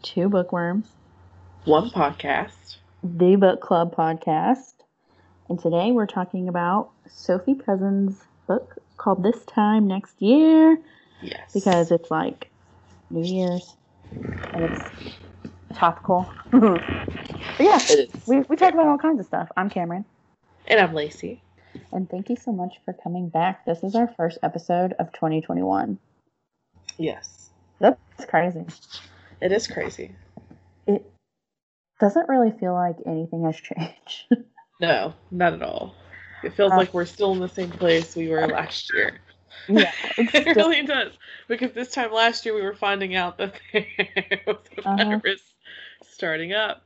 Hello, this is Two Bookworms, One podcast. the book club podcast. And today we're talking about Sophie Cousens' book called This Time Next Year Yes. because it's like New Year's and it's topical. but yeah, it is. we, we talk about all kinds of stuff. I'm Cameron, And I'm Lacey. and thank you so much for coming back. This is our first episode of 2021. Yes. That's crazy. It is crazy. It doesn't really feel like anything has changed. No, not at all. It feels Uh, like we're still in the same place we were last year. yeah, It really does. Because this time last year we were finding out that there was a Uh-huh. virus starting up.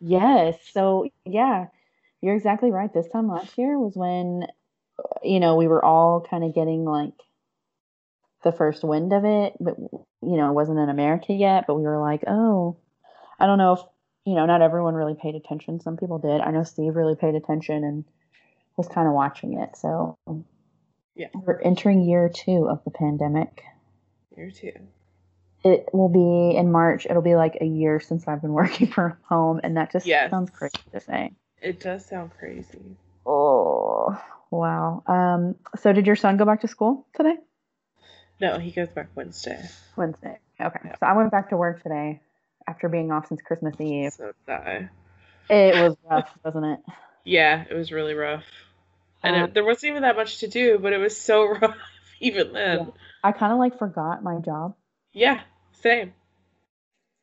Yes. So, yeah, you're exactly right. This time last year was when, you know, we were all kind of getting like the first wind of it, but, you know, it wasn't in America yet, but we were like, oh, I don't know if, you know, not everyone really paid attention. Some people did. I know Steve really paid attention and was kind of watching it. So, Yeah. we're entering year two of the pandemic. Year two. It will be in March. It'll be like a year since I've been working from home, and that just Yes. sounds crazy to say. It does sound crazy. Oh, wow. Um, so did your son go back to school today? No, he goes back Wednesday. Wednesday. Okay. Yeah. So I went back to work today after being off since Christmas Eve. So did I. It was rough, wasn't it? Yeah, it was really rough. And it, uh, there wasn't even that much to do, but it was so rough even then. I kind of like forgot my job. Yeah, same.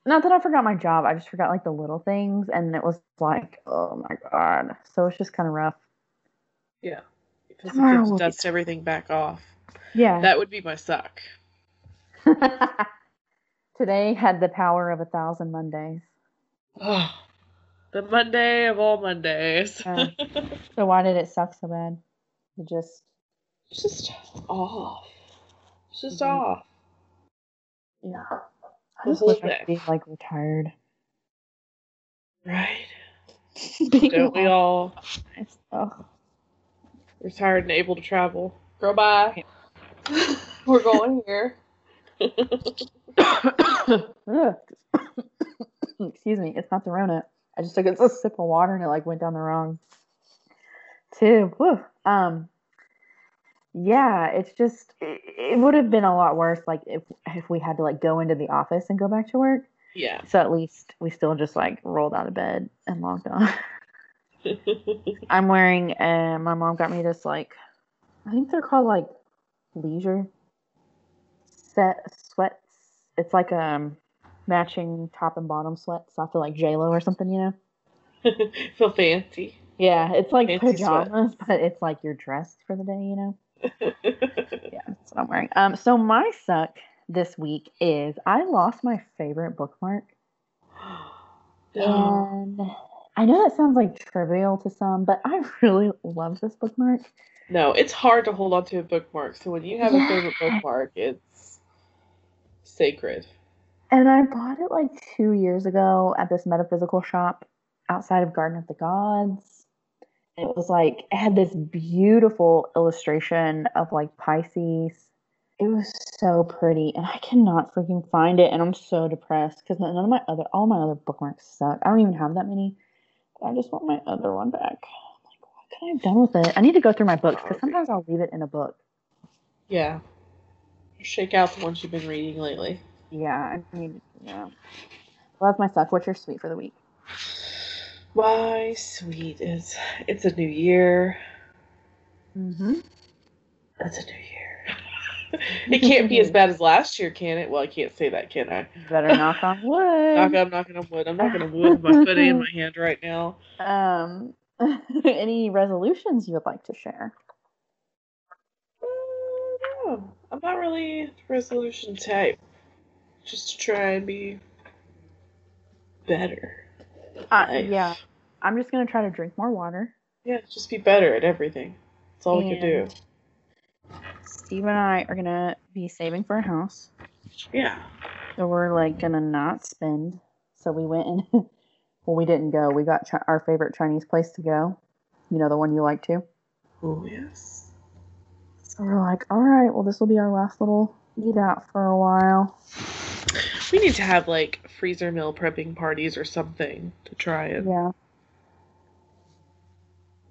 Not that I forgot my job, I just forgot like the little things, and it was like, oh my god. So it's just kind of rough. Yeah. Because Tomorrow have will to be- dust everything back off. Yeah. That would be my suck. Today had the power of a thousand Mondays. Oh, the Monday of all Mondays. So why did it suck so bad? It just it's just off. It's just Mhm. off. yeah. I just wish I could be like retired. Right. Don't we all. Retired and able to travel? Girl, bye. We're going here. Excuse me, it's not the Rona. I just took a sip of water and it like went down the wrong tube. Whew. Um, yeah, it's just it, it would have been a lot worse like if if we had to like go into the office and go back to work. yeah. So at least we still just like rolled out of bed and logged on. I'm wearing. Uh, my mom got me this like, I think they're called like leisure set sweats. It's like um matching top and bottom sweats. I feel like J Lo or something, you know. Feel fancy. Yeah, it's like Fancy pajamas, but it's like you're dressed for the day, you know. Yeah, that's what I'm wearing. Um, so my suck this week is I lost my favorite bookmark. And I know that sounds like trivial to some, but I really love this bookmark. No, it's hard to hold on to a bookmark. So when you have Yeah. a favorite bookmark, it's sacred. And I bought it like two years ago at this metaphysical shop outside of Garden of the Gods. It was like, it had this beautiful illustration of like Pisces. It was so pretty, and I cannot freaking find it, and I'm so depressed because none of my other, all my other bookmarks suck. I don't even have that many. I just want my other one back. I'm could I have done with it? I need to go through my books because sometimes I'll leave it in a book. Yeah. Shake out the ones you've been reading lately. Yeah, I need. Yeah. Well, that's my suck. What's your sweet for the week? My sweet is it's a new year. Mm-hmm. It's a new year. it can't be as bad as last year, can it? Well, I can't say that, can I? Better knock on wood. Knock, I'm knocking on wood. I'm knocking on wood with my foot and my hand right now. Um, any resolutions you would like to share? Uh, no, I'm not really resolution type. Just to try and be better. Uh, yeah, I'm just gonna try to drink more water. Yeah, just be better at everything. That's all we can do. Steve and I are gonna be saving for a house, Yeah. so we're like gonna not spend. So we went and well, we didn't go. We got chi- our favorite Chinese place to go. You know the one you like to. Oh yes. So we're like, all right, well, this will be our last little eat out for a while. We need to have like freezer meal prepping parties or something to try it. Yeah.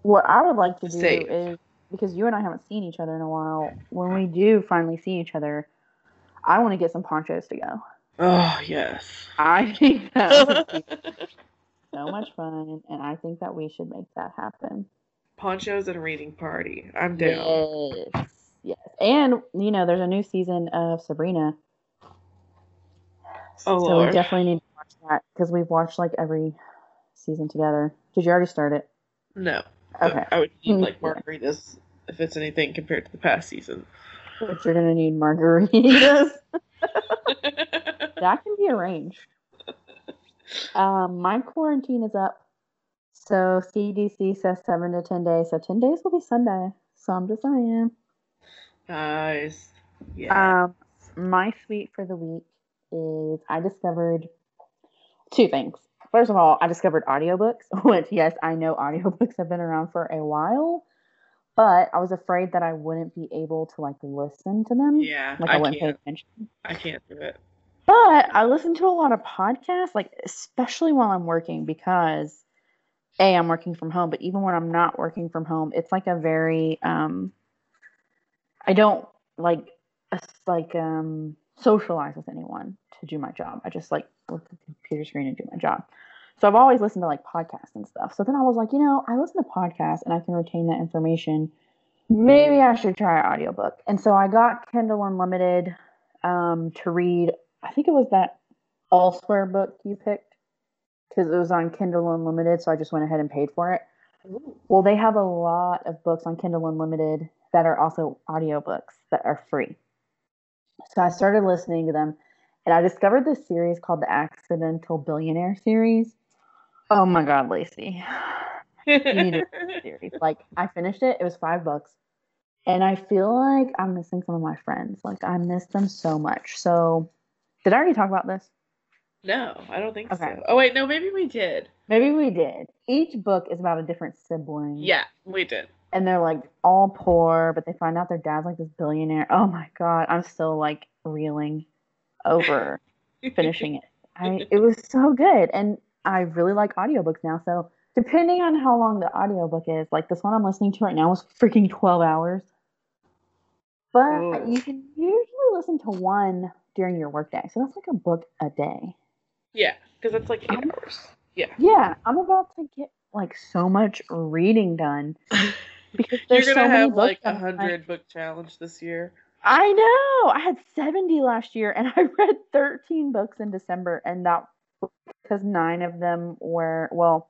What I would like to do Safe. is because you and I haven't seen each other in a while. When we do finally see each other, I want to get some ponchos to go. Oh yes. I think that would be so much fun, and I think that we should make that happen. Ponchos and reading party. I'm down. Yes, yes, and you know, there's a new season of Sabrina, Oh so lord. we definitely need to watch that because we've watched like every season together. Did you already start it? no. Okay, I would need like margaritas if it's anything compared to the past season. but you're gonna need margaritas. that can be arranged. Um, my quarantine is up. So CDC says seven to ten days. So ten days will be Sunday. So I'm just saying. nice. Yeah. Um, my sweet for the week is I discovered two things. First of all, I discovered audiobooks, which yes, I know audiobooks have been around for a while, but I was afraid that I wouldn't be able to like listen to them. yeah. Like I, I wouldn't pay can't. attention. I can't do it. But I listen to a lot of podcasts, like especially while I'm working because A, I'm working from home, but even when I'm not working from home, it's like a very um I don't like like um socialize with anyone to do my job. I just like look at the computer screen and do my job. So I've always listened to like podcasts and stuff. So then I was like, you know, I listen to podcasts and I can retain that information. Maybe I should try audiobook. And so I got Kindle Unlimited um, to read. I think it was that Allsware book you picked because it was on Kindle Unlimited. So I just went ahead and paid for it. Well, they have a lot of books on Kindle Unlimited that are also audiobooks that are free. So I started listening to them and I discovered this series called the Accidental Billionaire series. Oh my God, Lacey. You need to series. Like I finished it, it was five books. And I feel like I'm missing some of my friends. Like I miss them so much. So did I already talk about this? no, I don't think Okay. so. Oh wait, no, maybe we did. Maybe we did. Each book is about a different sibling. Yeah, we did. and they're like all poor, but they find out their dad's like this billionaire. Oh my god, I'm still like reeling over finishing it. I it was so good, and I really like audiobooks now. So depending on how long the audiobook is, like this one I'm listening to right now was freaking 12 hours. But Ooh. you can usually listen to one during your workday, so that's like a book a day. Yeah, because it's like eight Um, hours. Yeah. Yeah, I'm about to get like so much reading done because You're there's gonna so many have books like a I'm hundred book challenge this year. I know. I had 70 last year and I read 13 books in December and that because 9 of them were well,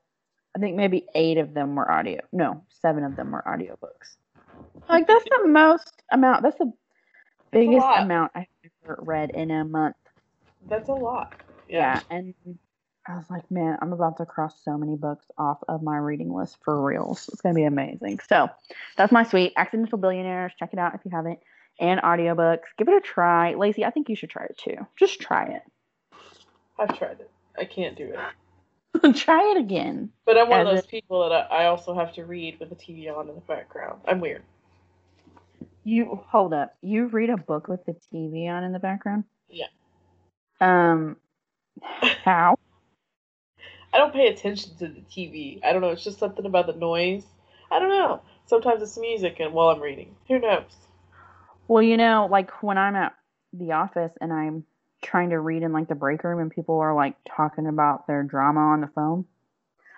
I think maybe 8 of them were audio. No, 7 of them were audiobooks. Like that's the most amount. That's the biggest amount ever read in a month. That's a lot. Yeah, and I was like, man, I'm about to cross so many books off of my reading list for reals. It's gonna be amazing. So that's my sweet accidental billionaires. Check it out if you haven't. And audiobooks. Give it a try. Lacey, I think you should try it too. Just try it. I've tried it. I can't do it. try it again. But I'm one of those people that I, I also have to read with the TV on in the background. I'm weird. You hold up. You read a book with the TV on in the background? Yeah. Um how? I don't pay attention to the TV. I don't know. It's just something about the noise. I don't know. Sometimes it's music, and while I'm reading, who knows? Well, you know, like when I'm at the office and I'm trying to read in like the break room and people are like talking about their drama on the phone,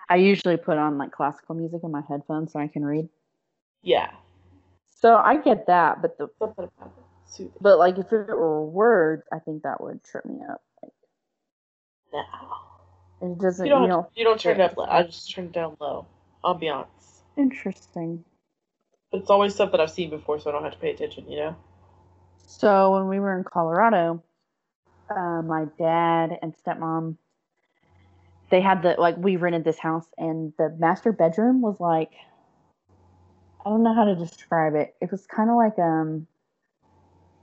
I usually put on like classical music in my headphones so I can read. Yeah, So I get that, but the something about it. Soothing. but like if it were words, I think that would trip me up. Like No. it doesn't, You don't. you know, you don't turn it up. low. I just turn it down low. Ambiance. interesting. But it's always stuff that I've seen before, so I don't have to pay attention. You know. So when we were in Colorado, uh, my dad and stepmom, they had the like we rented this house and the master bedroom was like, I don't know how to describe it. It was kind of like um,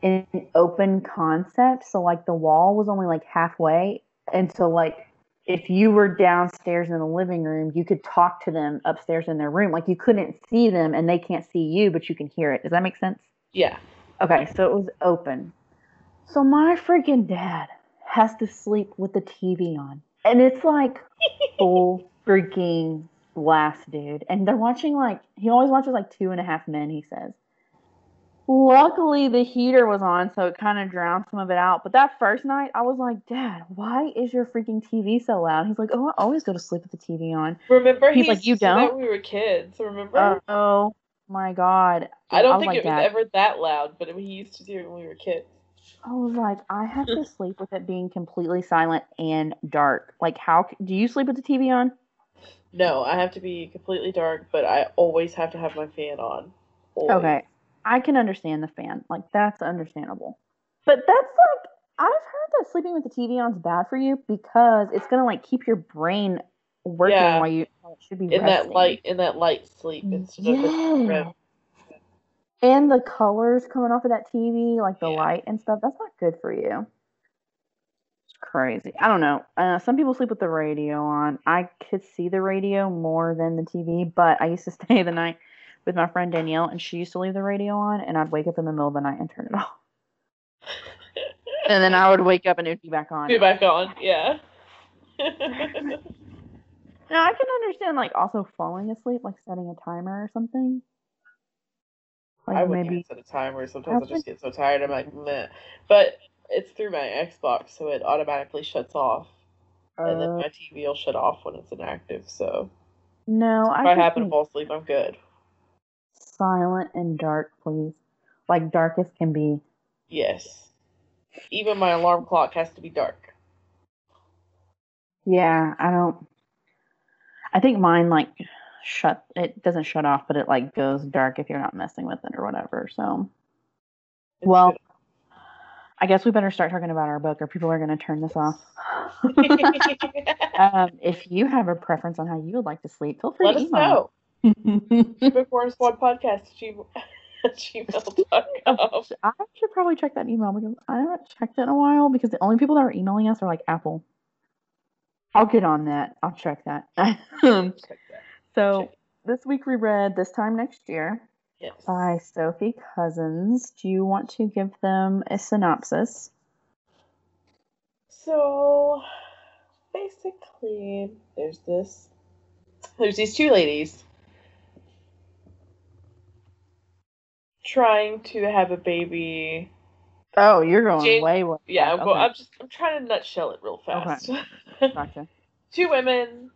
an open concept. So like the wall was only like halfway, and so like if you were downstairs in the living room, you could talk to them upstairs in their room. Like you couldn't see them and they can't see you, but you can hear it. Does that make sense? Yeah. Okay, so it was open. So my freaking dad has to sleep with the TV on. And it's like full freaking blast, dude. And they're watching like, he always watches like two and a half men, he says. Luckily, the heater was on, so it kind of drowned some of it out. But that first night, I was like, Dad, why is your freaking TV so loud? He's like, Oh, I always go to sleep with the TV on. Remember, He's he like, "You don't?" we were kids. Remember? Oh my God. I don't was think like, it was "Dad, ever that loud, but he used to do it when we were kids. I was like, I have to sleep with it being completely silent and dark. Like, how do you sleep with the TV on? No, I have to be completely dark, but I always have to have my fan on. Always. Okay, I can understand the fan. Like, that's understandable. But that's like, I've heard that sleeping with the TV on is bad for you because it's gonna like keep your brain working Yeah. while you while it should be In that light, in that light sleep instead of the Yeah. And the colors coming off of that TV, like the Yeah. light and stuff, that's not good for you. It's crazy. I don't know. Uh, some people sleep with the radio on. I could see the radio more than the TV, but I used to stay the night with my friend Danielle, and she used to leave the radio on, and I'd wake up in the middle of the night and turn it off. And then I would wake up and it'd be back on. Be back on, yeah. Now I can understand like also falling asleep, like setting a timer or something. Like I wouldn't maybe even set a timer. Sometimes I That's just get so tired. I'm like, meh. But it's through my Xbox, so it automatically shuts off, and then uh, my TV will shut off when it's inactive. So no, I if I just happen to fall asleep, I'm good. silent and dark, please. Like darkest can be. Yes. Even my alarm clock has to be dark. Yeah, I don't. I think mine like shut. It doesn't shut off, but it like goes dark if you're not messing with it or whatever. So, It's well, good. I guess we better start talking about our book, or people are going to turn this off. um, if you have a preference on how you would like to sleep, feel free to Let to us email. know. Bookworm Squad Podcast at gmail.com. I should probably check that email because I haven't checked it in a while because the only people that are emailing us are like Apple. I'll get on that. I'll check that. Check that. so Check. this week we read This Time Next Year Yes. by Sophie Cousens. Do you want to give them a synopsis? So basically, there's this. There's these two ladies trying to have a baby. Oh, you're going Jan- way, way. Yeah, I'm, Okay. I'm just I'm trying to nutshell it real fast. Gotcha. two women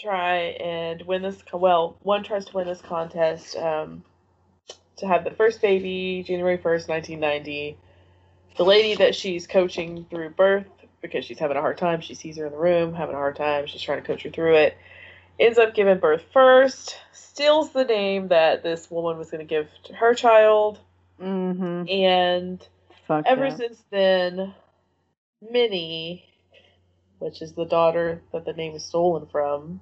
try and win this. Well, one tries to win this contest um, to have the first baby January first, nineteen ninety. The lady that she's coaching through birth because she's having a hard time. She sees her in the room having a hard time. She's trying to coach her through it. Ends up giving birth first. Steals the name that this woman was going to give to her child, Mm-hmm. and Fuck ever since then, Minnie, which is the daughter that the name is stolen from,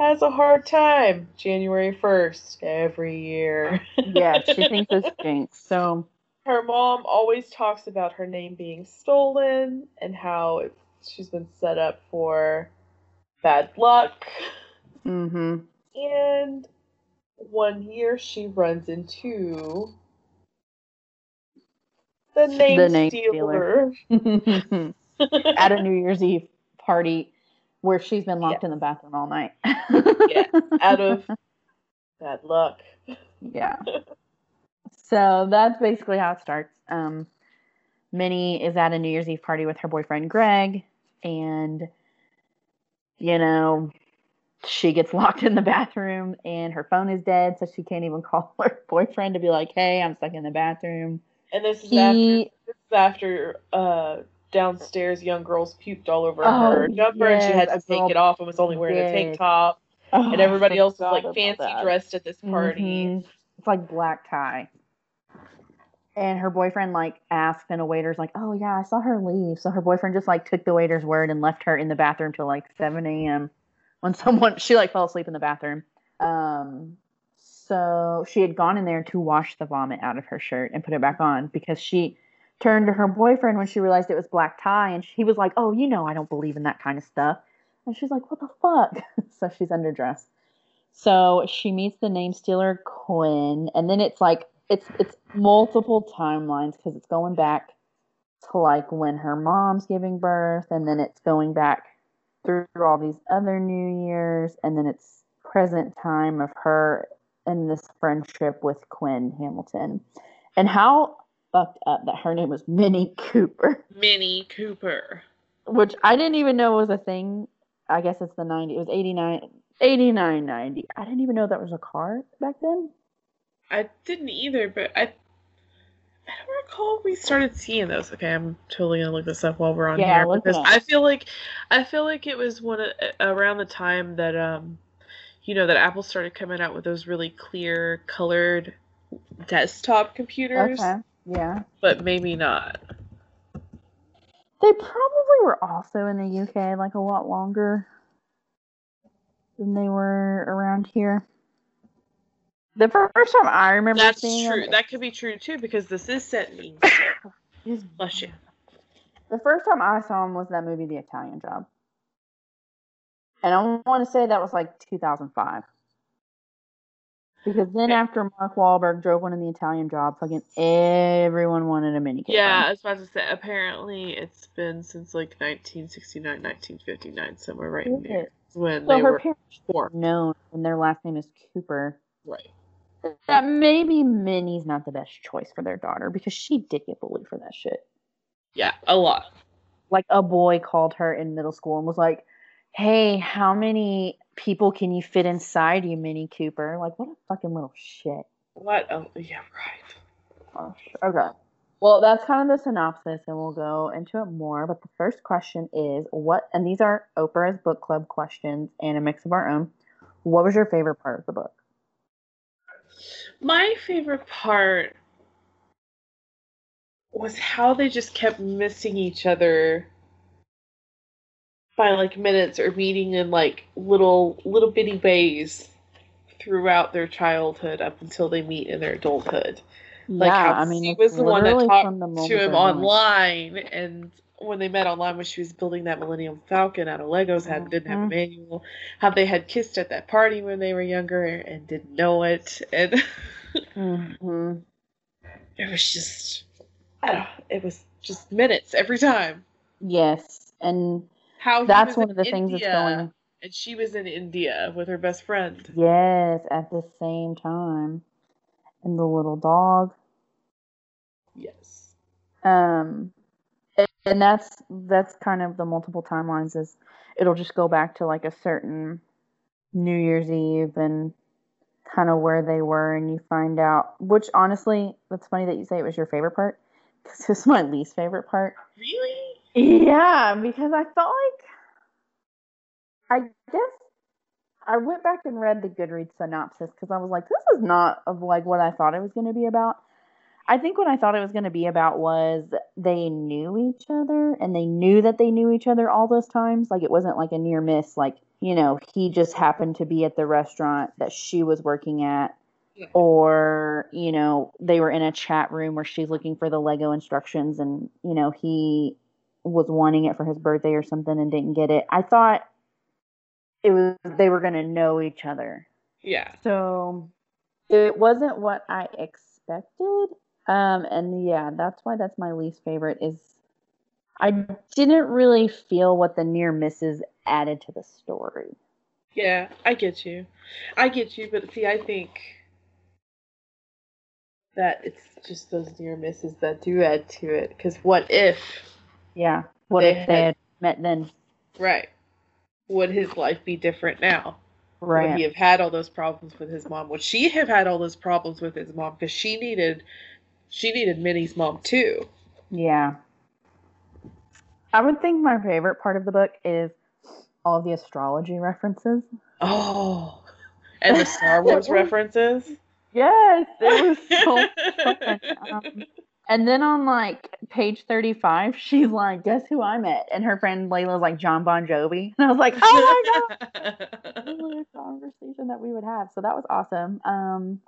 has a hard time January 1st every year. yeah, she thinks it's jinx. So her mom always talks about her name being stolen and how it, she's been set up for bad luck. mm-hmm. And one year she runs into the name, The name stealer. at a New Year's Eve party where she's been locked in the bathroom all night. Yeah, out of bad luck. yeah. So that's basically how it starts. Um, Minnie is at a New Year's Eve party with her boyfriend Greg, and you know, she gets locked in the bathroom, and her phone is dead, so she can't even call her boyfriend to be like, "Hey, I'm stuck in the bathroom." And this is after this is after uh downstairs young girls puked all over Oh, her jumper and she had to take it off and was only wearing a tank top. oh, And everybody else was like fancy that. dressed at this party. Mhm. It's like black tie. And her boyfriend like asked, and a waiter's like, "Oh yeah, I saw her leave." So her boyfriend just like took the waiter's word and left her in the bathroom till like seven a.m. When someone she like fell asleep in the bathroom. Um, so she had gone in there to wash the vomit out of her shirt and put it back on because she turned to her boyfriend when she realized it was black tie, and he was like, "Oh, you know, I don't believe in that kind of stuff." And she's like, "What the fuck?" so she's underdressed. So she meets the name stealer Quinn, and then it's like it's it's multiple timelines because it's going back to like when her mom's giving birth, and then it's going back through all these other New Years, and then it's present time of her and this friendship with Quinn Hamilton. And how fucked up that her name was Minnie Cooper. Minnie Cooper. Which I didn't even know was a thing. I guess it's the 90. It was 89, 89, 90. I didn't even know that was a car back then. I didn't either, but I I don't recall we started seeing those. Okay, I'm totally gonna look this up while we're on Yeah, here because. I feel like I feel like it was one of, around the time that um you know that Apple started coming out with those really clear colored desktop computers, Okay. Yeah. but maybe not. They probably were also in the UK like a lot longer than they were around here. The first time I remember That's true. them, That could be true too because this is set in England. Bless you. The first time I saw him was that movie, The Italian Job. And I want to say that was like 2005. Because then eh. after Mark Wahlberg drove one in The Italian Job, fucking everyone wanted a mini Cooper. Yeah, I was about to say. Apparently, it's been since like 1969, 1959, somewhere right in there when So they her were parents born. known, and their last name is Cooper. Right. That maybe Minnie's not the best choice for their daughter because she did get bullied for that shit. Yeah, a lot. Like a boy called her in middle school and was like, "Hey, how many people can you fit inside you, Mini Cooper?" Like, what a fucking little shit. What? Oh, yeah, right. Oh, okay. Well, that's kind of the synopsis, and we'll go into it more. But the first question is what, and these are Oprah's book club questions and a mix of our own. What was your favorite part of the book? My favorite part was how they just kept missing each other by like minutes or meeting in like little little bitty ways throughout their childhood up until they meet in their adulthood. Like yeah, how I mean, she was the one that talked to him online and when they met online when she was building that Millennium Falcon out of Legos had didn't have a Mhm. manual. How they had kissed at that party when they were younger and didn't know it and hmm it was just I don't it was just minutes every time. Yes, and How that's was one of the things that's India, going. and she was in India with her best friend. Yes, at the same time, and the little dog. Yes. Um, and, and that's that's kind of the multiple timelines. Is it'll just go back to like a certain New Year's Eve and kind of where they were, and you find out. Which honestly, that's funny that you say it was your favorite part, because it's my least favorite part. Really? Yeah, because I felt like I guess I went back and read the Goodreads synopsis because I was like, this is not of like what I thought it was going to be about. I think what I thought it was going to be about was they knew each other and they knew that they knew each other all those times. Like it wasn't like a near miss. Like you know, he just happened to be at the restaurant that she was working at. Yeah. Or, you know, they were in a chat room where she's looking for the Lego instructions and, you know, he was wanting it for his birthday or something and didn't get it. I thought it was they were going to know each other. Yeah. So it wasn't what I expected. Um and yeah, that's why that's my least favorite is I didn't really feel what the near misses added to the story. Yeah, I get you. I get you, but see, I think that it's just those near misses that do add to it. Because what if, Yeah. What if they had- had met then? right? Would his life be different now? Right. Would he have had all those problems with his mom? Would she have had all those problems with his mom? Because she needed, she needed Minnie's mom too. Yeah. I would think my favorite part of the book is all the astrology references. Oh, and the Star Wars references. Yes, it was so fun. Um, and then on like page 35, she's like, Guess who I met? And her friend Layla's like John Bon Jovi. And I was like, Oh my God. Conversation that we would have. So that was awesome. Um,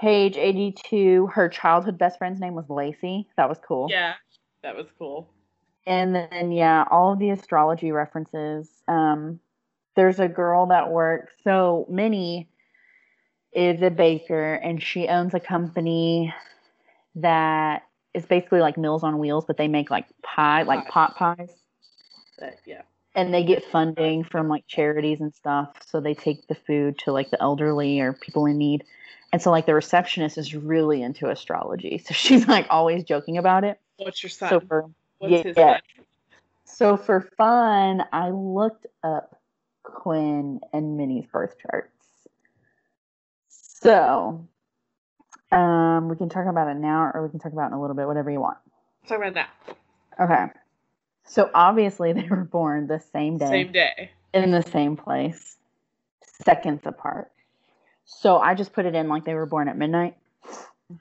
page 82, her childhood best friend's name was Lacey. That was cool. yeah, that was cool. And then yeah, all of the astrology references. Um, there's a girl that works. So Minnie is a baker, and she owns a company that it's basically like Meals on Wheels, but they make like pie, like pot pies. That- yeah. and they get funding from like charities and stuff so they take the food to like the elderly or people in need and so like the receptionist is really into astrology so she's like always joking about it What's your son? so for What's yeah, his yeah. so for fun i looked up quinn and minnie's birth charts so um we can talk about it now or we can talk about it in a little bit whatever you want Let's talk about that. okay so obviously they were born the same day Same day. in the same place, seconds apart. So I just put it in like they were born at midnight.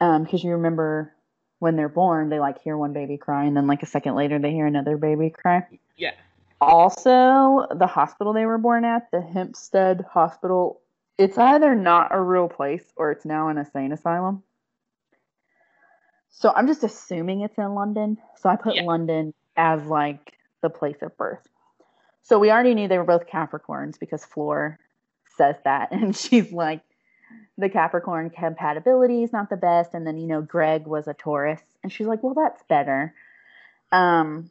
Um, because you remember when they're born, they like hear one baby cry, and then like a second later they hear another baby cry. Yeah. Also, the hospital they were born at, the Hempstead Hospital, it's either not a real place or it's now an insane asylum. So I'm just assuming it's in London. So I put Yeah. London as like the place of birth. So we already knew they were both Capricorns because Floor says that. And she's like, the Capricorn compatibility is not the best. And then, you know, Greg was a Taurus. And she's like, well, that's better. Um,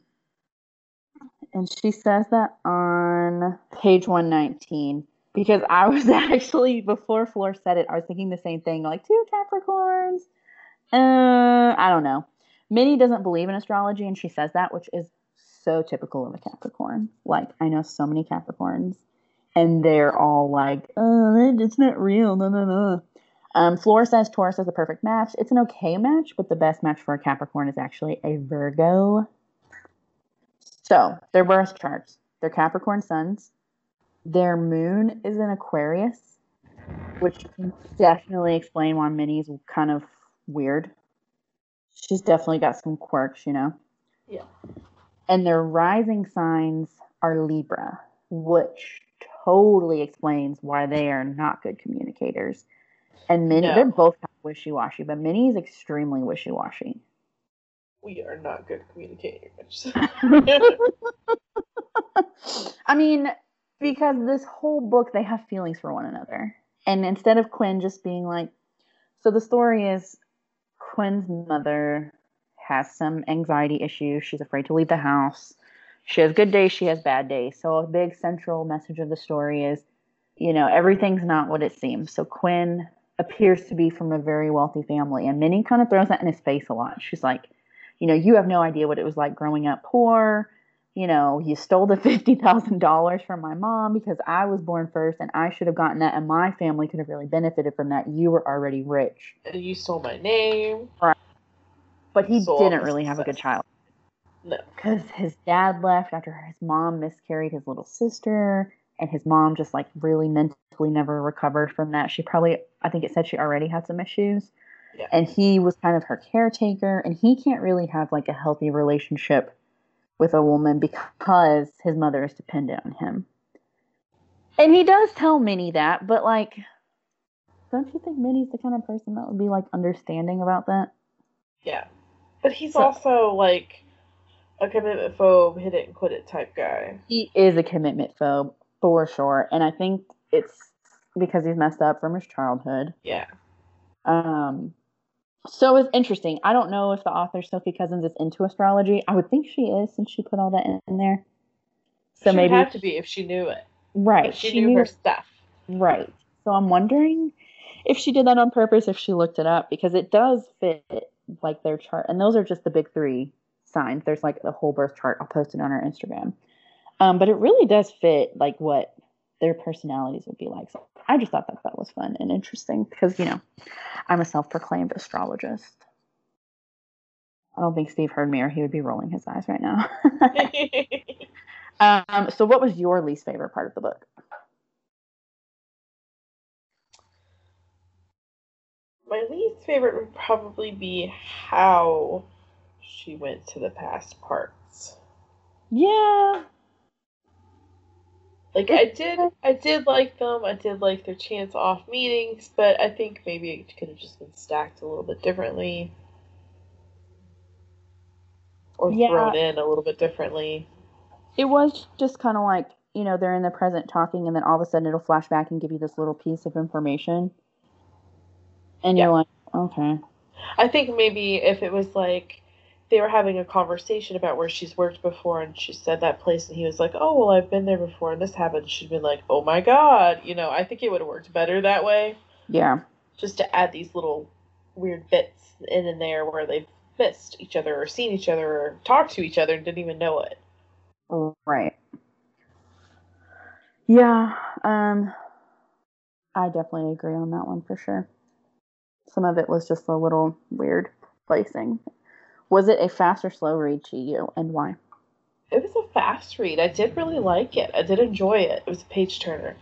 and she says that on page 119 because I was actually, before Floor said it, I was thinking the same thing like, two Capricorns. Uh, I don't know. Minnie doesn't believe in astrology and she says that, which is so typical of a Capricorn. Like, I know so many Capricorns and they're all like, oh, it's not real. No, no, no. Um, Flora says Taurus is a perfect match. It's an okay match, but the best match for a Capricorn is actually a Virgo. So, their birth charts. They're Capricorn suns. Their moon is in Aquarius, which can definitely explain why Minnie's kind of weird. She's definitely got some quirks, you know? Yeah. And their rising signs are Libra, which totally explains why they are not good communicators. And Minnie, No. they're both kind of wishy washy, but Minnie's extremely wishy washy. We are not good communicators. I mean, because this whole book, they have feelings for one another. And instead of Quinn just being like, so the story is Quinn's mother has some anxiety issues. She's afraid to leave the house. She has good days, she has bad days. So, a big central message of the story is, you know, everything's not what it seems. So, Quinn appears to be from a very wealthy family. And Minnie kind of throws that in his face a lot. She's like, you know, you have no idea what it was like growing up poor you know, you stole the $50,000 from my mom because I was born first and I should have gotten that and my family could have really benefited from that. You were already rich. you stole my name. Right. But he So didn't really have a good child No. because his dad left after his mom miscarried his little sister and his mom just like really mentally never recovered from that. She probably, I think it said she already had some issues. Yeah. And he was kind of her caretaker and he can't really have like a healthy relationship with a woman because his mother is dependent on him. And he does tell Minnie that, but like, don't you think Minnie's the kind of person that would be like understanding about that? Yeah. But he's So- also like a commitment phobe, hit it and quit it type guy. He is a commitment phobe for sure, and I think it's because he's messed up from his childhood. Yeah. Um, so it's interesting. I don't know if the author Sophie Cousens is into astrology. I would think she is since she put all that in, in there. So she maybe would have to be if she knew it. right. If she, knew her stuff. Right. So I'm wondering if she did that on purpose, if she looked it up, because it does fit like their chart. And those are just the big three signs. There's like the whole birth chart. I'll post it on our Instagram. Um, but it really does fit like what their personalities would be like. So I just thought that that was fun and interesting because, you know, I'm a self proclaimed astrologist. I don't think Steve heard me or he would be rolling his eyes right now. um, so, what was your least favorite part of the book? My least favorite would probably be how she went to the past parts. Yeah, Like I did, I did like them. I did like their chance off meetings, but I think maybe it could have just been stacked a little bit differently, or Yeah. thrown in a little bit differently. it was just kind of like you know they're in the present talking and then all of a sudden it'll flash back and give you this little piece of information and Yeah. you're like okay I think maybe if it was like they were having a conversation about where she's worked before, and she said that place, and he was like, "Oh, well, I've been there before, and this happened." She'd been like, "Oh my god," you know. I think it would have worked better that way, Yeah. just to add these little weird bits in and there where they've missed each other or seen each other or talked to each other and didn't even know it. Right. Yeah. Um I definitely agree on that one for sure. Some of it was just a little weird placing. Was it a fast or slow read to you and why? It was a fast read. I did really like it. I did enjoy it. It was a page turner.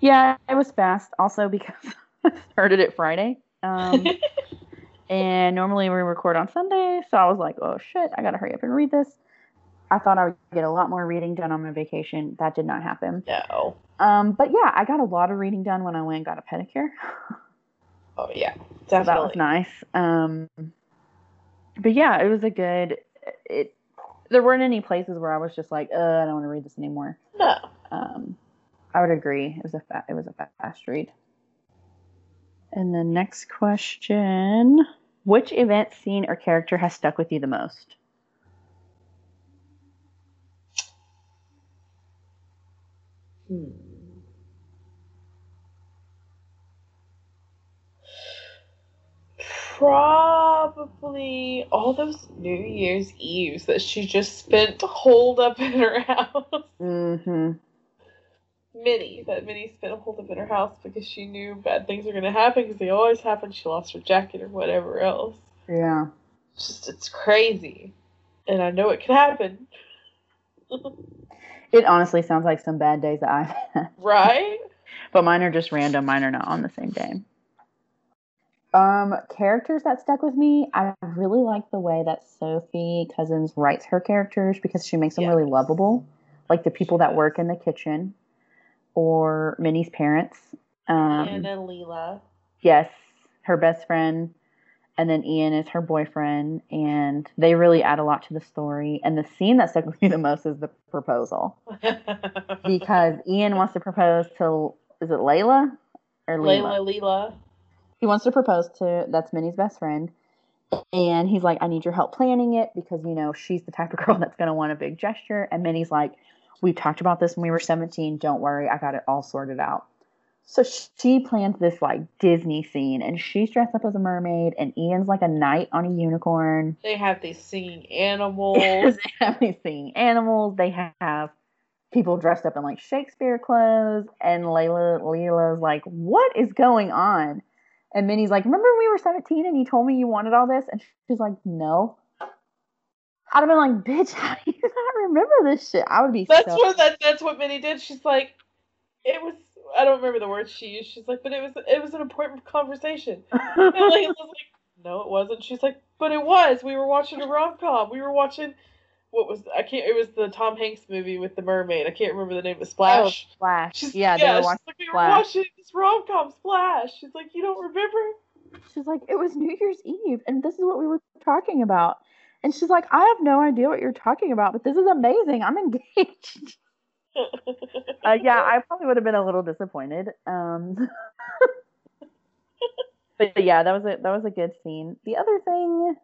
Yeah, it was fast also because I started it Friday. Um and normally we record on Sunday, so I was like, "Oh shit, I got to hurry up and read this." I thought I would get a lot more reading done on my vacation. That did not happen. no. Um, but yeah, I got a lot of reading done when I went and got a pedicure. Oh yeah, So that was nice. Um, but yeah, it was a good. It there weren't any places where I was just like, uh, I don't want to read this anymore. No. Um, I would agree. It was a fa- it was a fast read. And the next question: Which event, scene, or character has stuck with you the most? Hmm. Probably all those New Year's Eves that she just spent holed up in her house. Mm-hmm. Minnie, that Minnie spent a holed up in her house because she knew bad things were going to happen because they always happen. She lost her jacket or whatever else. Yeah. It's just, it's crazy. And I know it could happen. It honestly sounds like some bad days that I've had. Right? but mine are just random. Mine are not on the same day. Um, characters that stuck with me. I really like the way that Sophie Cousens writes her characters because she makes them really lovable, like the people that work in the kitchen or Minnie's parents. Um, Anna Leela. yes, her best friend, and then Ian is her boyfriend, and they really add a lot to the story. And the scene that stuck with me the most is the proposal because Ian wants to propose to is it Layla or Leela? Layla Leela. He wants to propose to that's Minnie's best friend. And he's like, I need your help planning it because you know she's the type of girl that's gonna want a big gesture. And Minnie's like, We talked about this when we were 17. Don't worry, I got it all sorted out. So she plans this like Disney scene and she's dressed up as a mermaid and Ian's like a knight on a unicorn. They have these singing animals. they have these singing animals. They have people dressed up in like Shakespeare clothes, and Layla Leela's like, "What is going on?" And Minnie's like, "Remember when we were 17 and you told me you wanted all this?" And she's like, "No." I'd have been like, "Bitch, how do you not remember this shit?" I would be That's so. what that, that's what Minnie did. She's like, it was. I don't remember the words she used. She's like, but it was it was an important conversation. And Layla's like, no, it wasn't. She's like, but it was. We were watching a rom com. We were watching. What was I can't. It was the Tom Hanks movie with the mermaid. I can't remember the name. of Splash. Oh, Splash. She's, yeah, they were she's watching like, we were Splash. watching this rom com Splash. She's like, you don't remember? She's like, it was New Year's Eve, and this is what we were talking about. And she's like, I have no idea what you're talking about, but this is amazing. I'm engaged. uh, yeah, I probably would have been a little disappointed. Um, but yeah, that was a that was a good scene. The other thing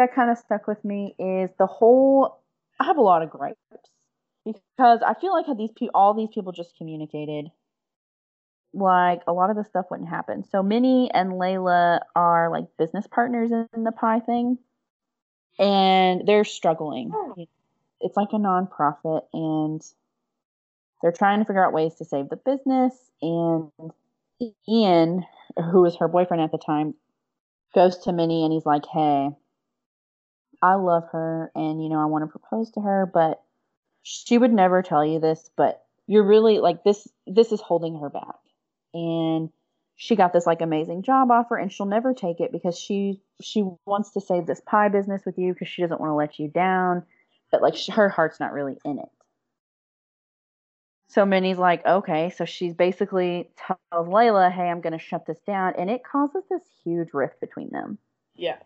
that kind of stuck with me is the whole. I have a lot of gripes because I feel like had these all these people just communicated, like a lot of the stuff wouldn't happen. So Minnie and Layla are like business partners in the pie thing, and they're struggling. Oh. It's like a nonprofit, and they're trying to figure out ways to save the business. And Ian, who was her boyfriend at the time, goes to Minnie and he's like, "Hey, I love her, and you know I want to propose to her, but she would never tell you this, but you're really like this. This is holding her back, and." She got this like amazing job offer and she'll never take it because she she wants to save this pie business with you because she doesn't want to let you down but like sh- her heart's not really in it. So Minnie's like, okay, so she's basically tells Layla, hey, I'm going to shut this down, and it causes this huge rift between them. Yeah.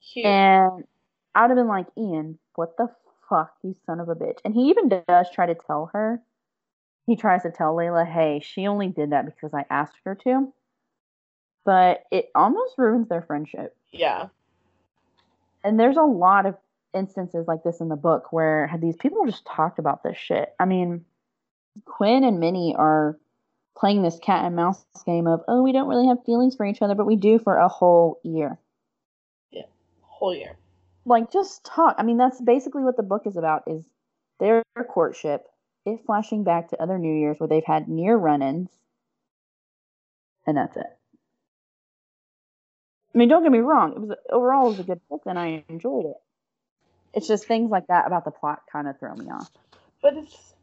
Huge. And I'd have been like, Ian, what the fuck, you son of a bitch. And he even does try to tell her. He tries to tell Layla, hey, she only did that because I asked her to. But it almost ruins their friendship. yeah. And there's a lot of instances like this in the book where these people just talked about this shit. I mean, Quinn and Minnie are playing this cat and mouse game of, oh, we don't really have feelings for each other, but we do for a whole year. Yeah, whole year. Like, just talk. I mean, that's basically what the book is about: is their courtship, it flashing back to other New Years where they've had near run-ins, and that's it. I mean, don't get me wrong; it was overall it was a good book, and I enjoyed it. It's just things like that about the plot kind of throw me off. But it's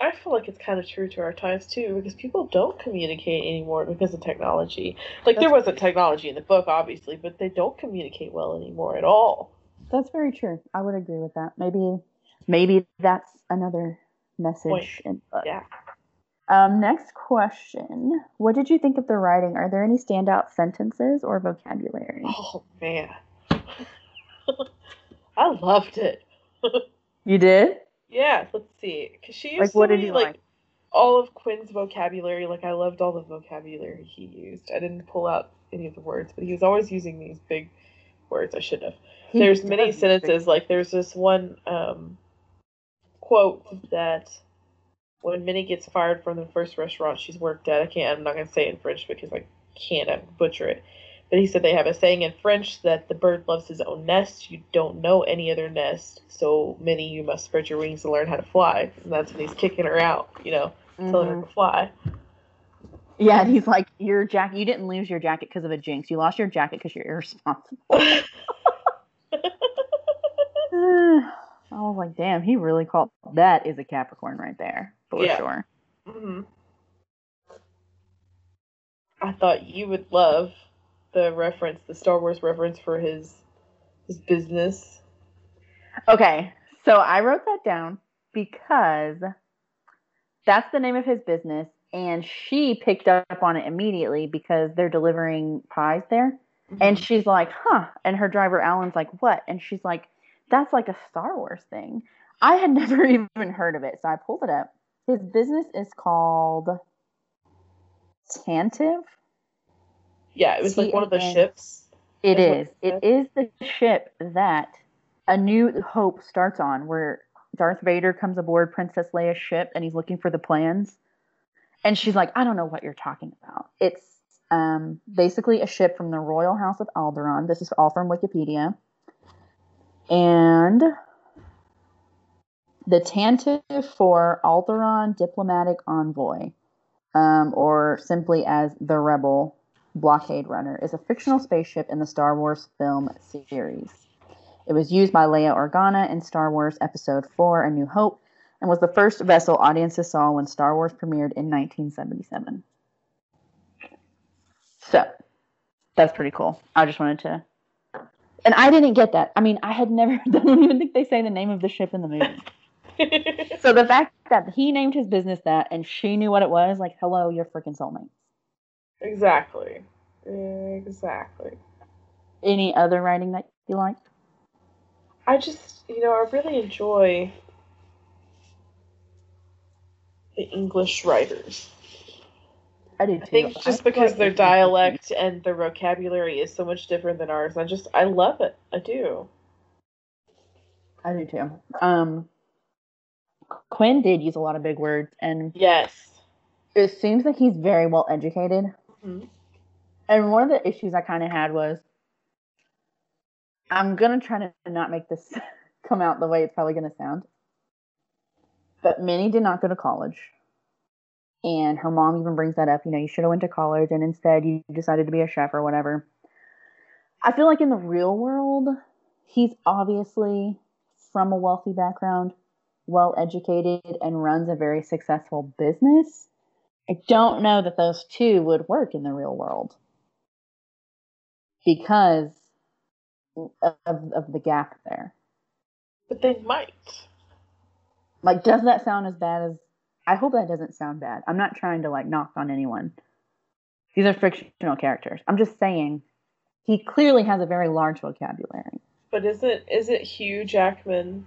I feel like it's kind of true to our times too, because people don't communicate anymore because of technology. Like That's there wasn't technology in the book, obviously, but they don't communicate well anymore at all. That's very true. I would agree with that. Maybe, maybe that's another message Point. in the book. Yeah. Um, next question: What did you think of the writing? Are there any standout sentences or vocabulary? Oh man, I loved it. you did? Yeah, let's see. Cause she used like, what did you like, like? All of Quinn's vocabulary. Like I loved all the vocabulary he used. I didn't pull out any of the words, but he was always using these big words. I should have. He there's many sentences. Like there's this one um, quote that when Minnie gets fired from the first restaurant she's worked at, I can't. I'm not gonna say it in French because I can't I butcher it. But he said they have a saying in French that the bird loves his own nest. You don't know any other nest, so many you must spread your wings to learn how to fly. And that's when he's kicking her out, you know, mm-hmm. telling her to mm-hmm. fly. Yeah, and he's like, "Your jacket. You didn't lose your jacket because of a jinx. You lost your jacket because you're irresponsible." I was like, "Damn, he really called that is a Capricorn right there for yeah. sure." Mm-hmm. I thought you would love the reference, the Star Wars reference for his his business. Okay, so I wrote that down because that's the name of his business, and she picked up on it immediately because they're delivering pies there. Mm-hmm. And she's like, huh. And her driver, Alan's like, what? And she's like, that's like a Star Wars thing. I had never even heard of it, so I pulled it up. His business is called Tantive. Yeah, it was like one of the ships. It is. It is the ship that A New Hope starts on, where Darth Vader comes aboard Princess Leia's ship and he's looking for the plans. And she's like, I don't know what you're talking about. It's um, basically a ship from the Royal House of Alderaan. This is all from Wikipedia. And the Tantive IV Alderaan Diplomatic Envoy, um, or simply as the Rebel Blockade Runner is a fictional spaceship in the Star Wars film series. It was used by Leia Organa in Star Wars Episode 4 A New Hope and was the first vessel audiences saw when Star Wars premiered in 1977. So, that's pretty cool. I just wanted to. And I didn't get that. I mean, I had never. I don't even think they say the name of the ship in the movie. so the fact that he named his business that and she knew what it was, like, hello, you're freaking soulmates. Exactly. Exactly. Any other writing that you like? I just, you know, I really enjoy the English writers. I do too. I think just I because like their dialect and their vocabulary is so much different than ours, I just I love it. I do. I do too. Um, Quinn did use a lot of big words, and yes, it seems like he's very well educated. Mm-hmm. And one of the issues I kind of had was I'm going to try to not make this come out the way it's probably going to sound. But Minnie did not go to college. And her mom even brings that up. You know, you should have went to college and instead you decided to be a chef or whatever. I feel like in the real world, he's obviously from a wealthy background, well educated, and runs a very successful business. I don't know that those two would work in the real world because of, of the gap there. But they might. Like, does that sound as bad as? I hope that doesn't sound bad. I'm not trying to like knock on anyone. These are fictional characters. I'm just saying he clearly has a very large vocabulary. But isn't isn't Hugh Jackman?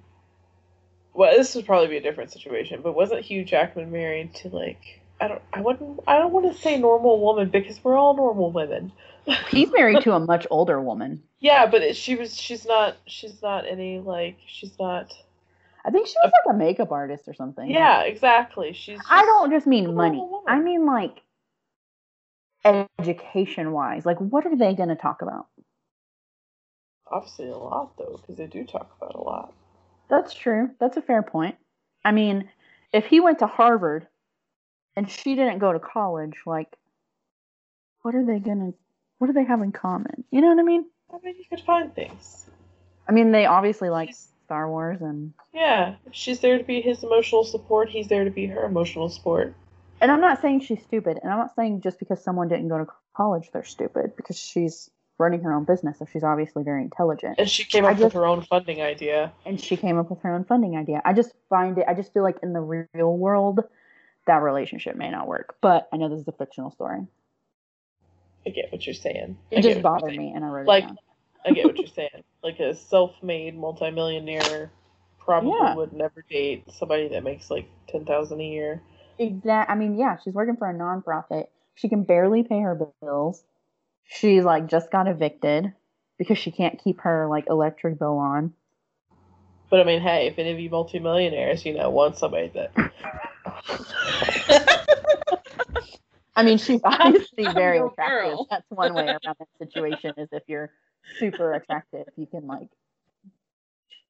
Well, this would probably be a different situation. But wasn't Hugh Jackman married to like I don't I wouldn't I don't want to say normal woman because we're all normal women. He's married to a much older woman. Yeah, but it, she was she's not she's not any like she's not I think she was like a makeup artist or something. Yeah, exactly. She's I don't just mean money. I mean like education wise. Like what are they going to talk about? obviously a lot though because they do talk about a lot. That's true. That's a fair point. I mean, if he went to Harvard and she didn't go to college, like what are they to what do they have in common? You know what I mean? I mean, you could find things. I mean, they obviously like She's- Star Wars and yeah, she's there to be his emotional support. He's there to be her emotional support. and I'm not saying she's stupid, and I'm not saying just because someone didn't go to college they're stupid because she's running her own business, so she's obviously very intelligent. And she came up just- with her own funding idea. and she came up with her own funding idea. I just find it I just feel like in the real world that relationship may not work. But I know this is a fictional story. I get what you're saying. I It get just bothered me and I wrote Like- it down. I get what you're saying. Like a self-made multimillionaire probably Yeah. would never date somebody that makes like ten thousand a year. Exact I mean, yeah, she's working for a nonprofit. She can barely pay her bills. She's like just got evicted because she can't keep her like electric bill on. But I mean, hey, if any of you multimillionaires, you know, want somebody that I mean, she's obviously I'm very attractive. girl. That's one way around that situation is if you're super attractive, you can like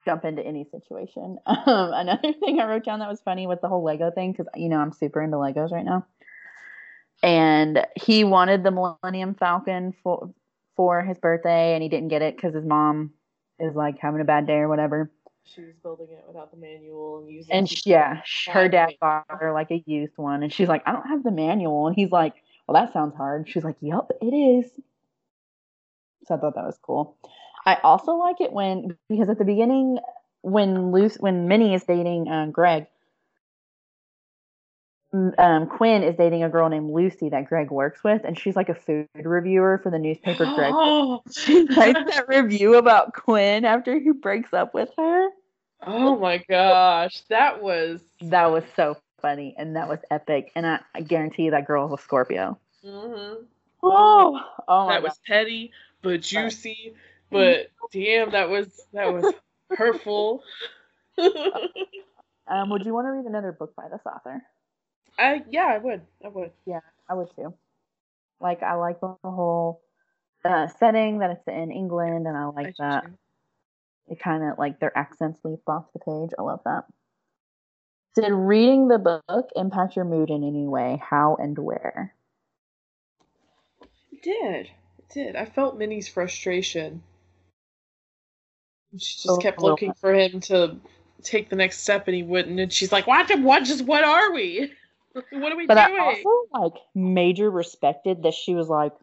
jump into any situation. Um, another thing I wrote down that was funny was the whole Lego thing because you know I'm super into Legos right now, and he wanted the Millennium Falcon for for his birthday, and he didn't get it because his mom is like having a bad day or whatever. She was building it without the manual and using And sh- yeah, her dad bought her like a used one, and she's like, I don't have the manual, and he's like, Well, that sounds hard. She's like, Yep, it is. So I thought that was cool. I also like it when because at the beginning, when Luce, when Minnie is dating uh, Greg, um, Quinn is dating a girl named Lucy that Greg works with, and she's like a food reviewer for the newspaper. Greg Oh, she writes that review about Quinn after he breaks up with her. oh my gosh, that was. That was so funny and that was epic. And I, I guarantee you that girl was a Scorpio. hmm Oh, oh my that was petty, but juicy, but damn, that was that was hurtful. Um, would you want to read another book by this author? I yeah, I would, I would. Yeah, I would too. Like I like the whole uh, setting that it's in England, and I like I that too. it kind of like their accents leap off the page. I love that. Did reading the book impact your mood in any way? How and where? It did. It did. I felt Minnie's frustration. She just Oh, kept looking for him to take the next step, and he wouldn't. And she's like, "What? What? Just what are we? What are we But I also like major respected that she was like,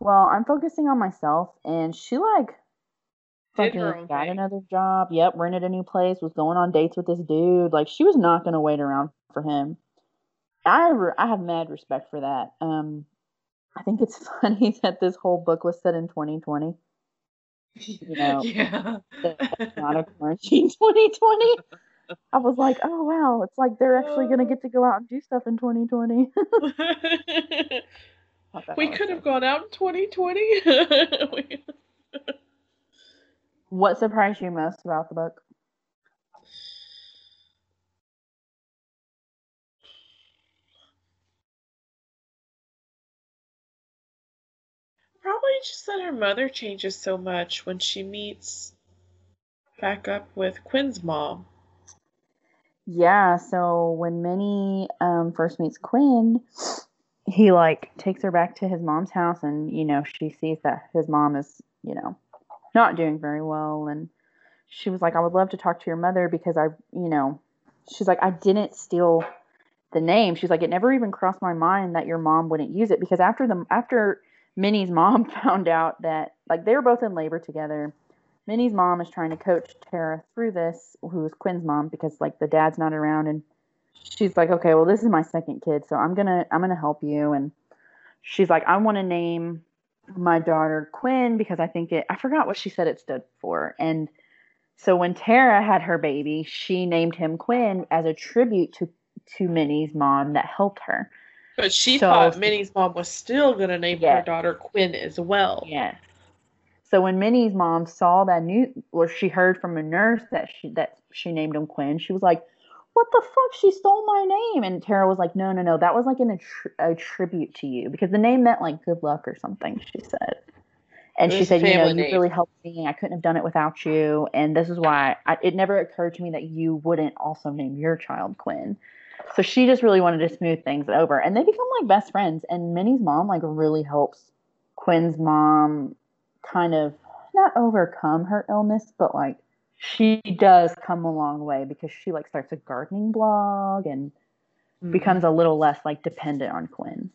"Well, I'm focusing on myself," and she like fucking got thing. another job. Yep, rented a new place. Was going on dates with this dude. Like she was not gonna wait around for him. I re- I have mad respect for that. Um, I think it's funny that this whole book was set in 2020. you know, yeah. not a quarantine 2020. I was like, oh wow, it's like they're actually gonna uh. get to go out and do stuff in 2020. We could have gone out in 2020. What surprised you most about the book? Probably just that her mother changes so much when she meets back up with Quinn's mom. Yeah, so when Minnie um, first meets Quinn, he like takes her back to his mom's house, and you know she sees that his mom is you know not doing very well, and she was like, "I would love to talk to your mother because I, you know," she's like, "I didn't steal the name." She's like, "It never even crossed my mind that your mom wouldn't use it because after the after Minnie's mom found out that like they were both in labor together." Minnie's mom is trying to coach Tara through this, who is Quinn's mom, because like the dad's not around, and she's like, okay, well, this is my second kid, so I'm gonna I'm gonna help you, and she's like, I want to name my daughter Quinn because I think it I forgot what she said it stood for, and so when Tara had her baby, she named him Quinn as a tribute to to Minnie's mom that helped her. But she So- thought Minnie's mom was still gonna name Yeah. her daughter Quinn as well. Yes. So when Minnie's mom saw that new, or she heard from a nurse that she that she named him Quinn, she was like, "What the fuck? She stole my name!" And Tara was like, "No, no, no. That was like an attri- a tribute to you because the name meant like good luck or something." She said, and she said, "You know, family you really helped me. I couldn't have done it without you, and this is why I, it never occurred to me that you wouldn't also name your child Quinn." So she just really wanted to smooth things over, and they become like best friends. And Minnie's mom like really helps Quinn's mom kind of not overcome her illness, but like she does come a long way because she like starts a gardening blog and Mm-hmm. becomes a little less like dependent on Quinn.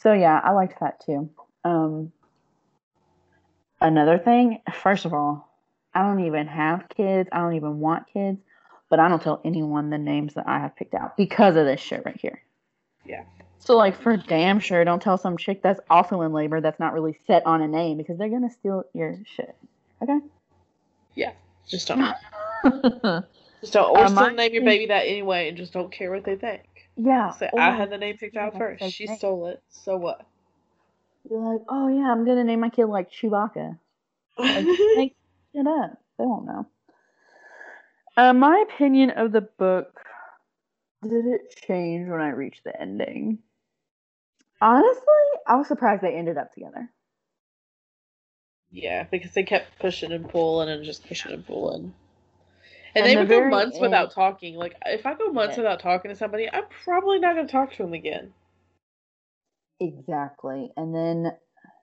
So yeah, I liked that too. Um, another thing, first of all, I don't even have kids. I don't even want kids, but I don't tell anyone the names that I have picked out because of this shit right here. Yeah. So like for damn sure, don't tell some chick that's also in labor that's not really set on a name because they're gonna steal your shit. Okay. Yeah. Just don't. Just don't. Or Uh, still name your baby that anyway, and just don't care what they think. yeah. Say I had the name picked out first. She stole it. So what? You're like, oh yeah, I'm gonna name my kid like Chewbacca. Like, make it up. They won't know. Uh, my opinion of the book did it change when I reached the ending? Honestly, I was surprised they ended up together. yeah, because they kept pushing and pulling and just pushing and pulling. And And, they the would go months end- without talking. Like if I go months Yeah. without talking to somebody, I'm probably not gonna talk to him again. Exactly. And then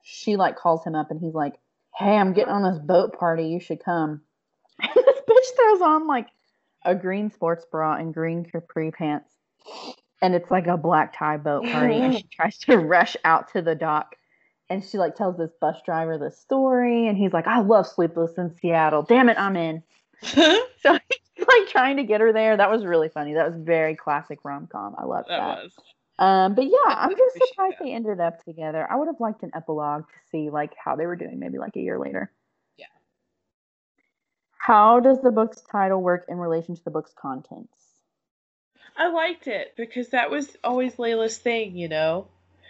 she like calls him up and he's like, Hey, I'm getting on this boat party, you should come. And this bitch throws on like a green sports bra and green capri pants. And it's like a black tie boat party. and she tries to rush out to the dock. And she like tells this bus driver the story. And he's like, I love Sleepless in Seattle. Damn it, I'm in. So he's like trying to get her there. That was really funny. That was very classic rom com. I love that. that was. Um, but yeah, I'm just surprised that. they ended up together. I would have liked an epilogue to see like how they were doing, maybe like a year later. Yeah. How does the book's title work in relation to the book's contents? I liked it because that was always Layla's thing, you know.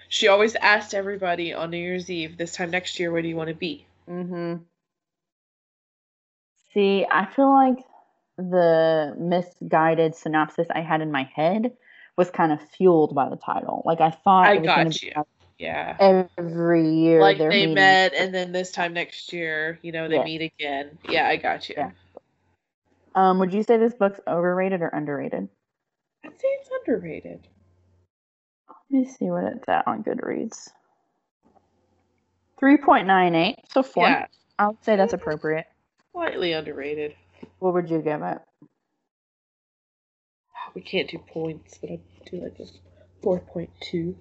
She always asked everybody on New Year's Eve, this time next year, where do you want to be? Mm-hmm. See, I feel like the misguided synopsis I had in my head was kind of fueled by the title. Like I thought I it was got you. like Yeah. every year Like they meeting. met, and then this time next year, you know, they Yeah. meet again. Yeah, I got you. Yeah. Um, would you say this book's overrated or underrated? I'd say it's underrated. Let me see what it's at on Goodreads. 3.98, so four. Yeah, I would say that's appropriate. slightly underrated. What would you give it? We can't do points, but I'd do like a 4.23.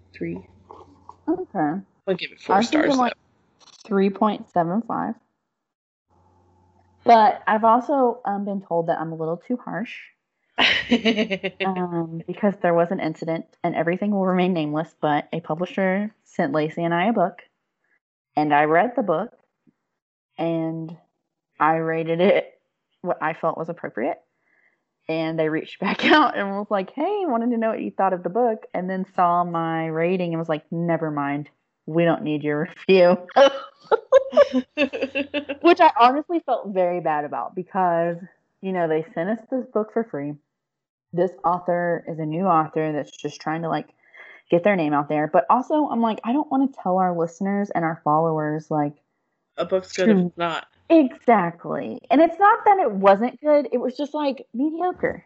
Okay. I'll give it four I was stars. like 3.75. But I've also um, been told that I'm a little too harsh though. um, because there was an incident and everything will remain nameless. But a publisher sent Lacey and I a book, and I read the book, and I rated it what I felt was appropriate. And they reached back out and was like, "Hey, wanted to know what you thought of the book," and then saw my rating and was like, "Never mind, we don't need your review." Which I honestly felt very bad about because, you know, they sent us this book for free. This author is a new author that's just trying to like get their name out there. But also, I'm like, I don't want to tell our listeners and our followers, like, a book's good if it's not. exactly. And it's not that it wasn't good, it was just like mediocre.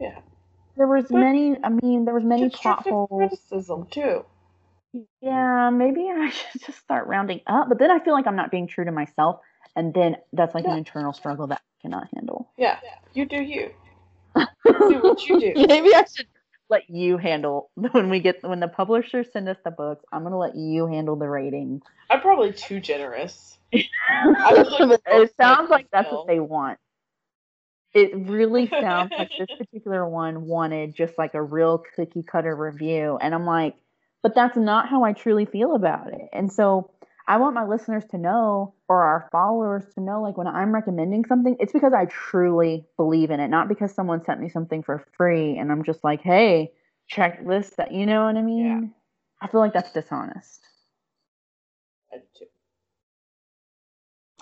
Yeah. There was But many, I mean, there was many plot holes. criticism too. Yeah, maybe I should just start rounding up. But then I feel like I'm not being true to myself. And then that's like an internal struggle that I cannot handle. Yeah, you do you. Do what you do. maybe I should let you handle when we get when the publishers send us the books. I'm gonna let you handle the ratings. I'm probably too generous. would look But for it oh, sounds like that's what they want. It really sounds like this particular one wanted just like a real cookie cutter review. And I'm like, but that's not how I truly feel about it. And so I want my listeners to know or our followers to know like when I'm recommending something, it's because I truly believe in it, not because someone sent me something for free and I'm just like, hey, check this. That you know what I mean? Yeah. I feel like that's dishonest. I do too.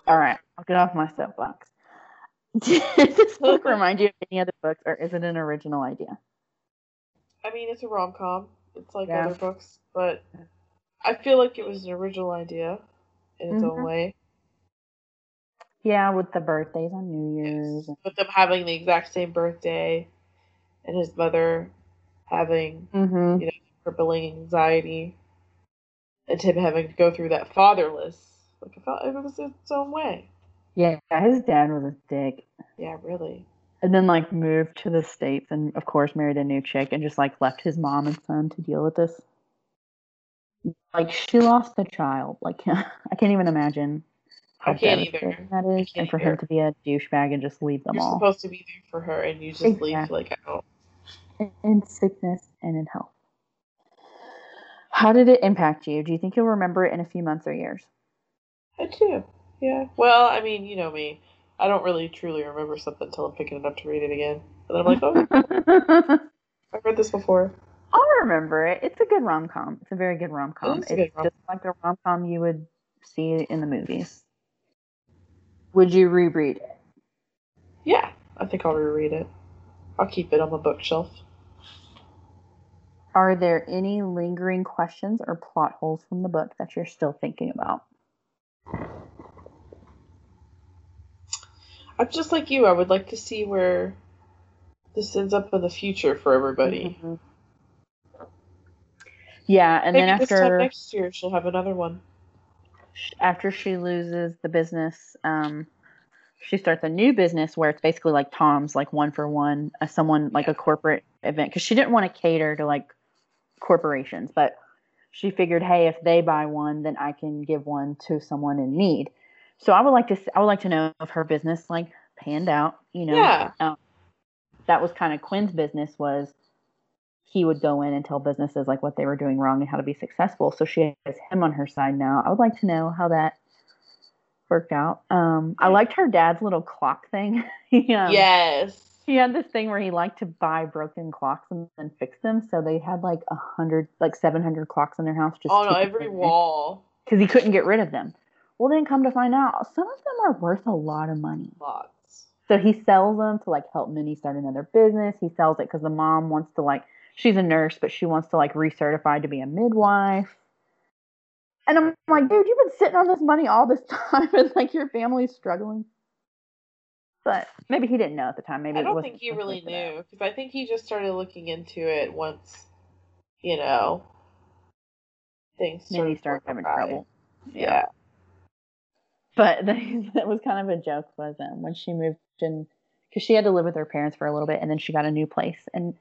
All right, I'll get off my soapbox. Does this book remind you of any other books, or is it an original idea? I mean, it's a rom com. It's like Yeah. other books, but I feel like it was an original idea in its own Mhm. way. Yeah, with the birthdays on New Year's. With them having the exact same birthday, and his mother having Mm-hmm. you know crippling anxiety, and him having to go through that fatherless. Like I felt it was its own way. Yeah, his dad was a dick. Yeah, really. And then like moved to the States and of course married a new chick and just like left his mom and son to deal with this. Like she lost a child. Like I can't even imagine how I can't either. that is. And for either. him to be a douchebag and just leave them You're all. supposed to be there for her, and you just leave like out. in- in sickness and in health. How did it impact you? Do you think you'll remember it in a few months or years? I do. Yeah. Well, I mean, you know me. I don't really truly remember something until I'm picking it up to read it again. And then I'm like, oh, I've read this before. I'll remember it. It's a good rom com. It's a very good rom com. It is It's a good rom- just like a rom com you would see in the movies. Would you reread it? Yeah, I think I'll reread it. I'll keep it on the bookshelf. Are there any lingering questions or plot holes from the book that you're still thinking about? I'm just like you. I would like to see where this ends up in the future for everybody. Mhm. Yeah, and Maybe then after next year she'll have another one. after she loses the business, um, she starts a new business where it's basically like Tom's, like one for one, uh, someone like a corporate event because she didn't want to cater to like corporations, but she figured, hey, if they buy one, then I can give one to someone in need. So I would like to, I would like to know if her business like panned out. You know, Yeah. um, that was kind of Quinn's business was he would go in and tell businesses like what they were doing wrong and how to be successful. So she has him on her side now. I would like to know how that worked out. Um, I liked her dad's little clock thing. he, um, yes. he had this thing where he liked to buy broken clocks and then fix them. So they had like a hundred, like seven hundred clocks in their house just On every wall. because he couldn't get rid of them. Well, then come to find out, some of them are worth a lot of money. Lots. So he sells them to like help Minnie start another business. He sells it because the mom wants to like she's a nurse, but she wants to like recertify to be a midwife. And I'm like, dude, you've been sitting on this money all this time, and like your family's struggling. But maybe he didn't know at the time. Maybe I don't wasn't think he really knew because I think he just started looking into it once, you know, things he started having trouble. Yeah. But the, that was kind of a joke was um, when she moved in because she had to live with her parents for a little bit and then she got a new place and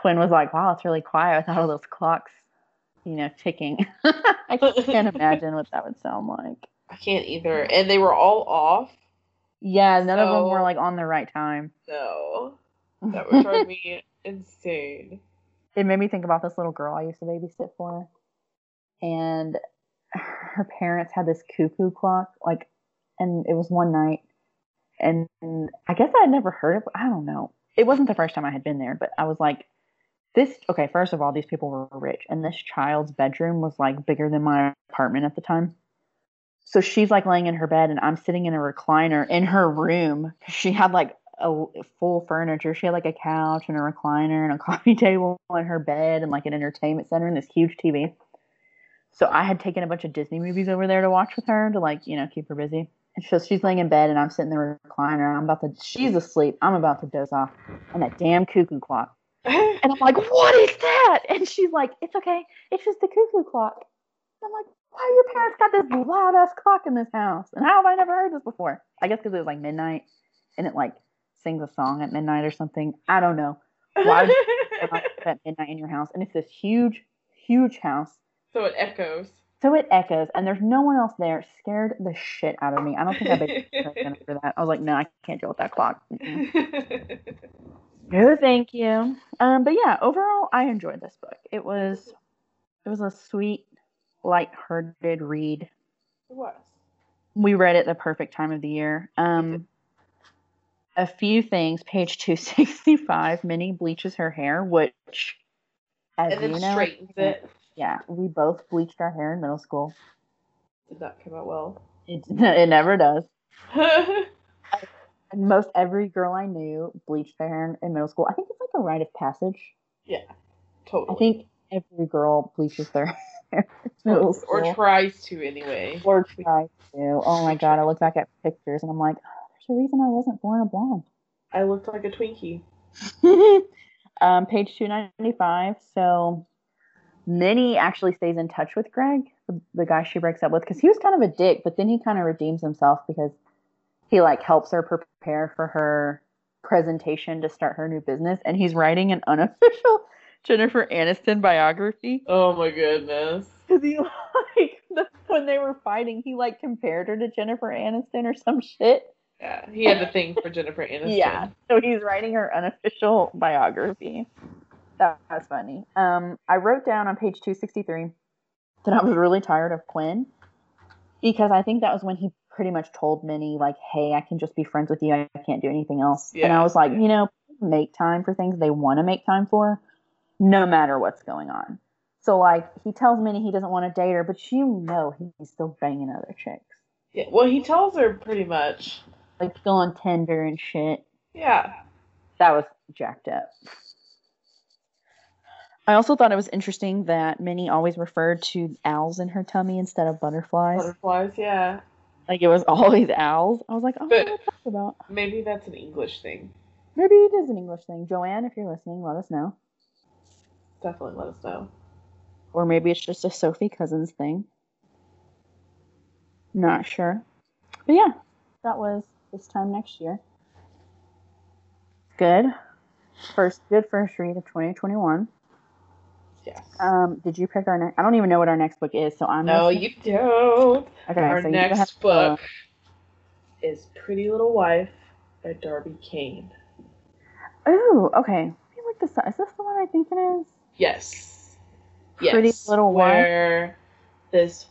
Quinn was like, "Wow, it's really quiet without all those clocks, you know, ticking." I can't imagine what that would sound like. I can't either, and they were all off. Yeah, none of them were like on the right time. No, that would drive me insane. it made me think about this little girl I used to babysit for, and her parents had this cuckoo clock, like, and it was one night, and I guess I had never heard of. I don't know. It wasn't the first time I had been there, but I was like, this. Okay, first of all, these people were rich, and this child's bedroom was like bigger than my apartment at the time. So she's like laying in her bed, and I'm sitting in a recliner in her room. She had like a full furniture. She had like a couch and a recliner and a coffee table in her bed and like an entertainment center and this huge TV. So I had taken a bunch of Disney movies over there to watch with her to like, you know, keep her busy. And so she's laying in bed and I'm sitting in the recliner. I'm about to, she's asleep. I'm about to doze off and that damn cuckoo clock. And I'm like, what is that? And she's like, it's okay. It's just the cuckoo clock. And I'm like, why your parents got this loud ass clock in this house? And how have I never heard this before? I guess because it was like midnight and it like sings a song at midnight or something. I don't know. Why would you at midnight in your house? And it's this huge, huge house. so it echoes. So it echoes, and there's no one else there. It scared the shit out of me. I don't think I babysat for that. I was like, no, I can't deal with that clock. No, thank you. Um, but yeah, overall, I enjoyed this book. It was, it was a sweet, light-hearted read. It was. We read it the perfect time of the year. Um, a few things. Page two sixty five. Minnie bleaches her hair, which, as And then you know, straightens it. yeah, we both bleached our hair in middle school. Did that come out well. It it never does. And most every girl I knew bleached their hair in, in middle school. I think it's like a rite of passage. yeah. Totally. I think every girl bleaches their hair in middle or, school. or tries to anyway. Or tries to. Oh my god, I look back at pictures and I'm like, oh, there's a reason I wasn't born a blonde. I looked like a Twinkie. um, page 295. So Minnie actually stays in touch with Greg, the, the guy she breaks up with, because he was kind of a dick, but then he kind of redeems himself because he like helps her prepare for her presentation to start her new business, and he's writing an unofficial Jennifer Aniston biography. Oh my goodness. Because he like the, when they were fighting, he like compared her to Jennifer Aniston or some shit. Yeah, he had a thing for Jennifer Aniston. Yeah. So he's writing her unofficial biography. That was funny. Um, I wrote down on page 263 that I was really tired of Quinn because I think that was when he pretty much told Minnie, like, hey, I can just be friends with you. I can't do anything else. And I was like, you know, make time for things they want to make time for, no matter what's going on. So, like, he tells Minnie he doesn't want to date her, but you know he's still banging other chicks. Yeah, well, he tells her pretty much. Like, still on Tinder and shit. Yeah. that was jacked up. I also thought it was interesting that Minnie always referred to owls in her tummy instead of butterflies. Butterflies, yeah. Like it was always owls. I was like, oh, But- what talk about? Maybe that's an English thing. Maybe it is an English thing. Joanne, if you're listening, let us know. Definitely let us know. Or maybe it's just a Sophie Cousens thing. Not sure. But yeah, that was this time next year. Good. First, good first read of 2021. Yes. Um, did you pick our next? I don't even know what our next book is, so I'm. no, you don't. Okay, Our so next to- book is Pretty Little Wife by Darby Kane. Oh, okay. I feel like this is this the one I think it is? Yes. Yes. Pretty Little Wife? Where this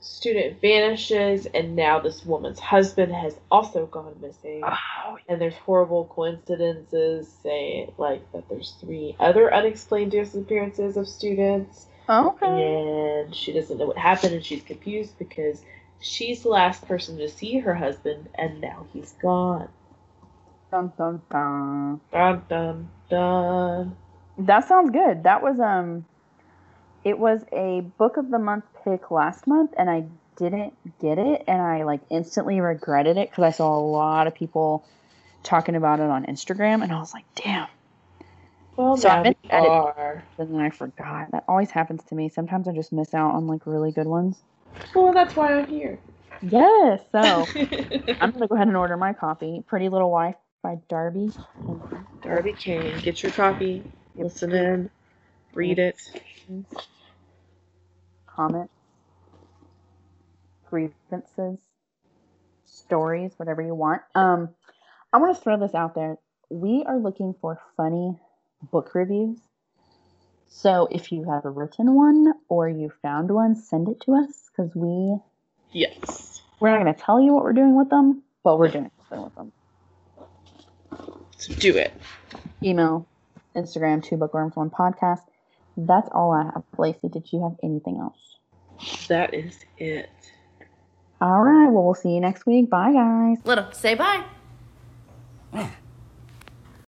student vanishes and now this woman's husband has also gone missing. Oh, And there's horrible coincidences saying like that there's three other unexplained disappearances of students okay. and she doesn't know what happened and she's confused because she's the last person to see her husband and now he's gone. Dun, dun, dun. Dun dun dun. That sounds good. That was um, it was a book of the month pick last month, and I didn't get it, and I like instantly regretted it because I saw a lot of people talking about it on Instagram, and I was like, damn. Well, So I we that it- And then I forgot. That always happens to me. Sometimes I just miss out on like really good ones. Well, that's why I'm here. Yes. So I'm gonna go ahead and order my copy. Pretty Little Wife by Darby. Darby Kane, get your copy, listen in, read it. Comments, grievances, stories, whatever you want. Um, I want to throw this out there. We are looking for funny book reviews. So if you have a written one or you found one, send it to us because we Yes. we're not going to tell you what we're doing with them, but we're doing something with them. So do it. email, Instagram, two bookworms, one podcast. That's all I have. Lacey, did you have anything else? That is it. All right. Well, we'll see you next week. Bye, guys. Little, say bye.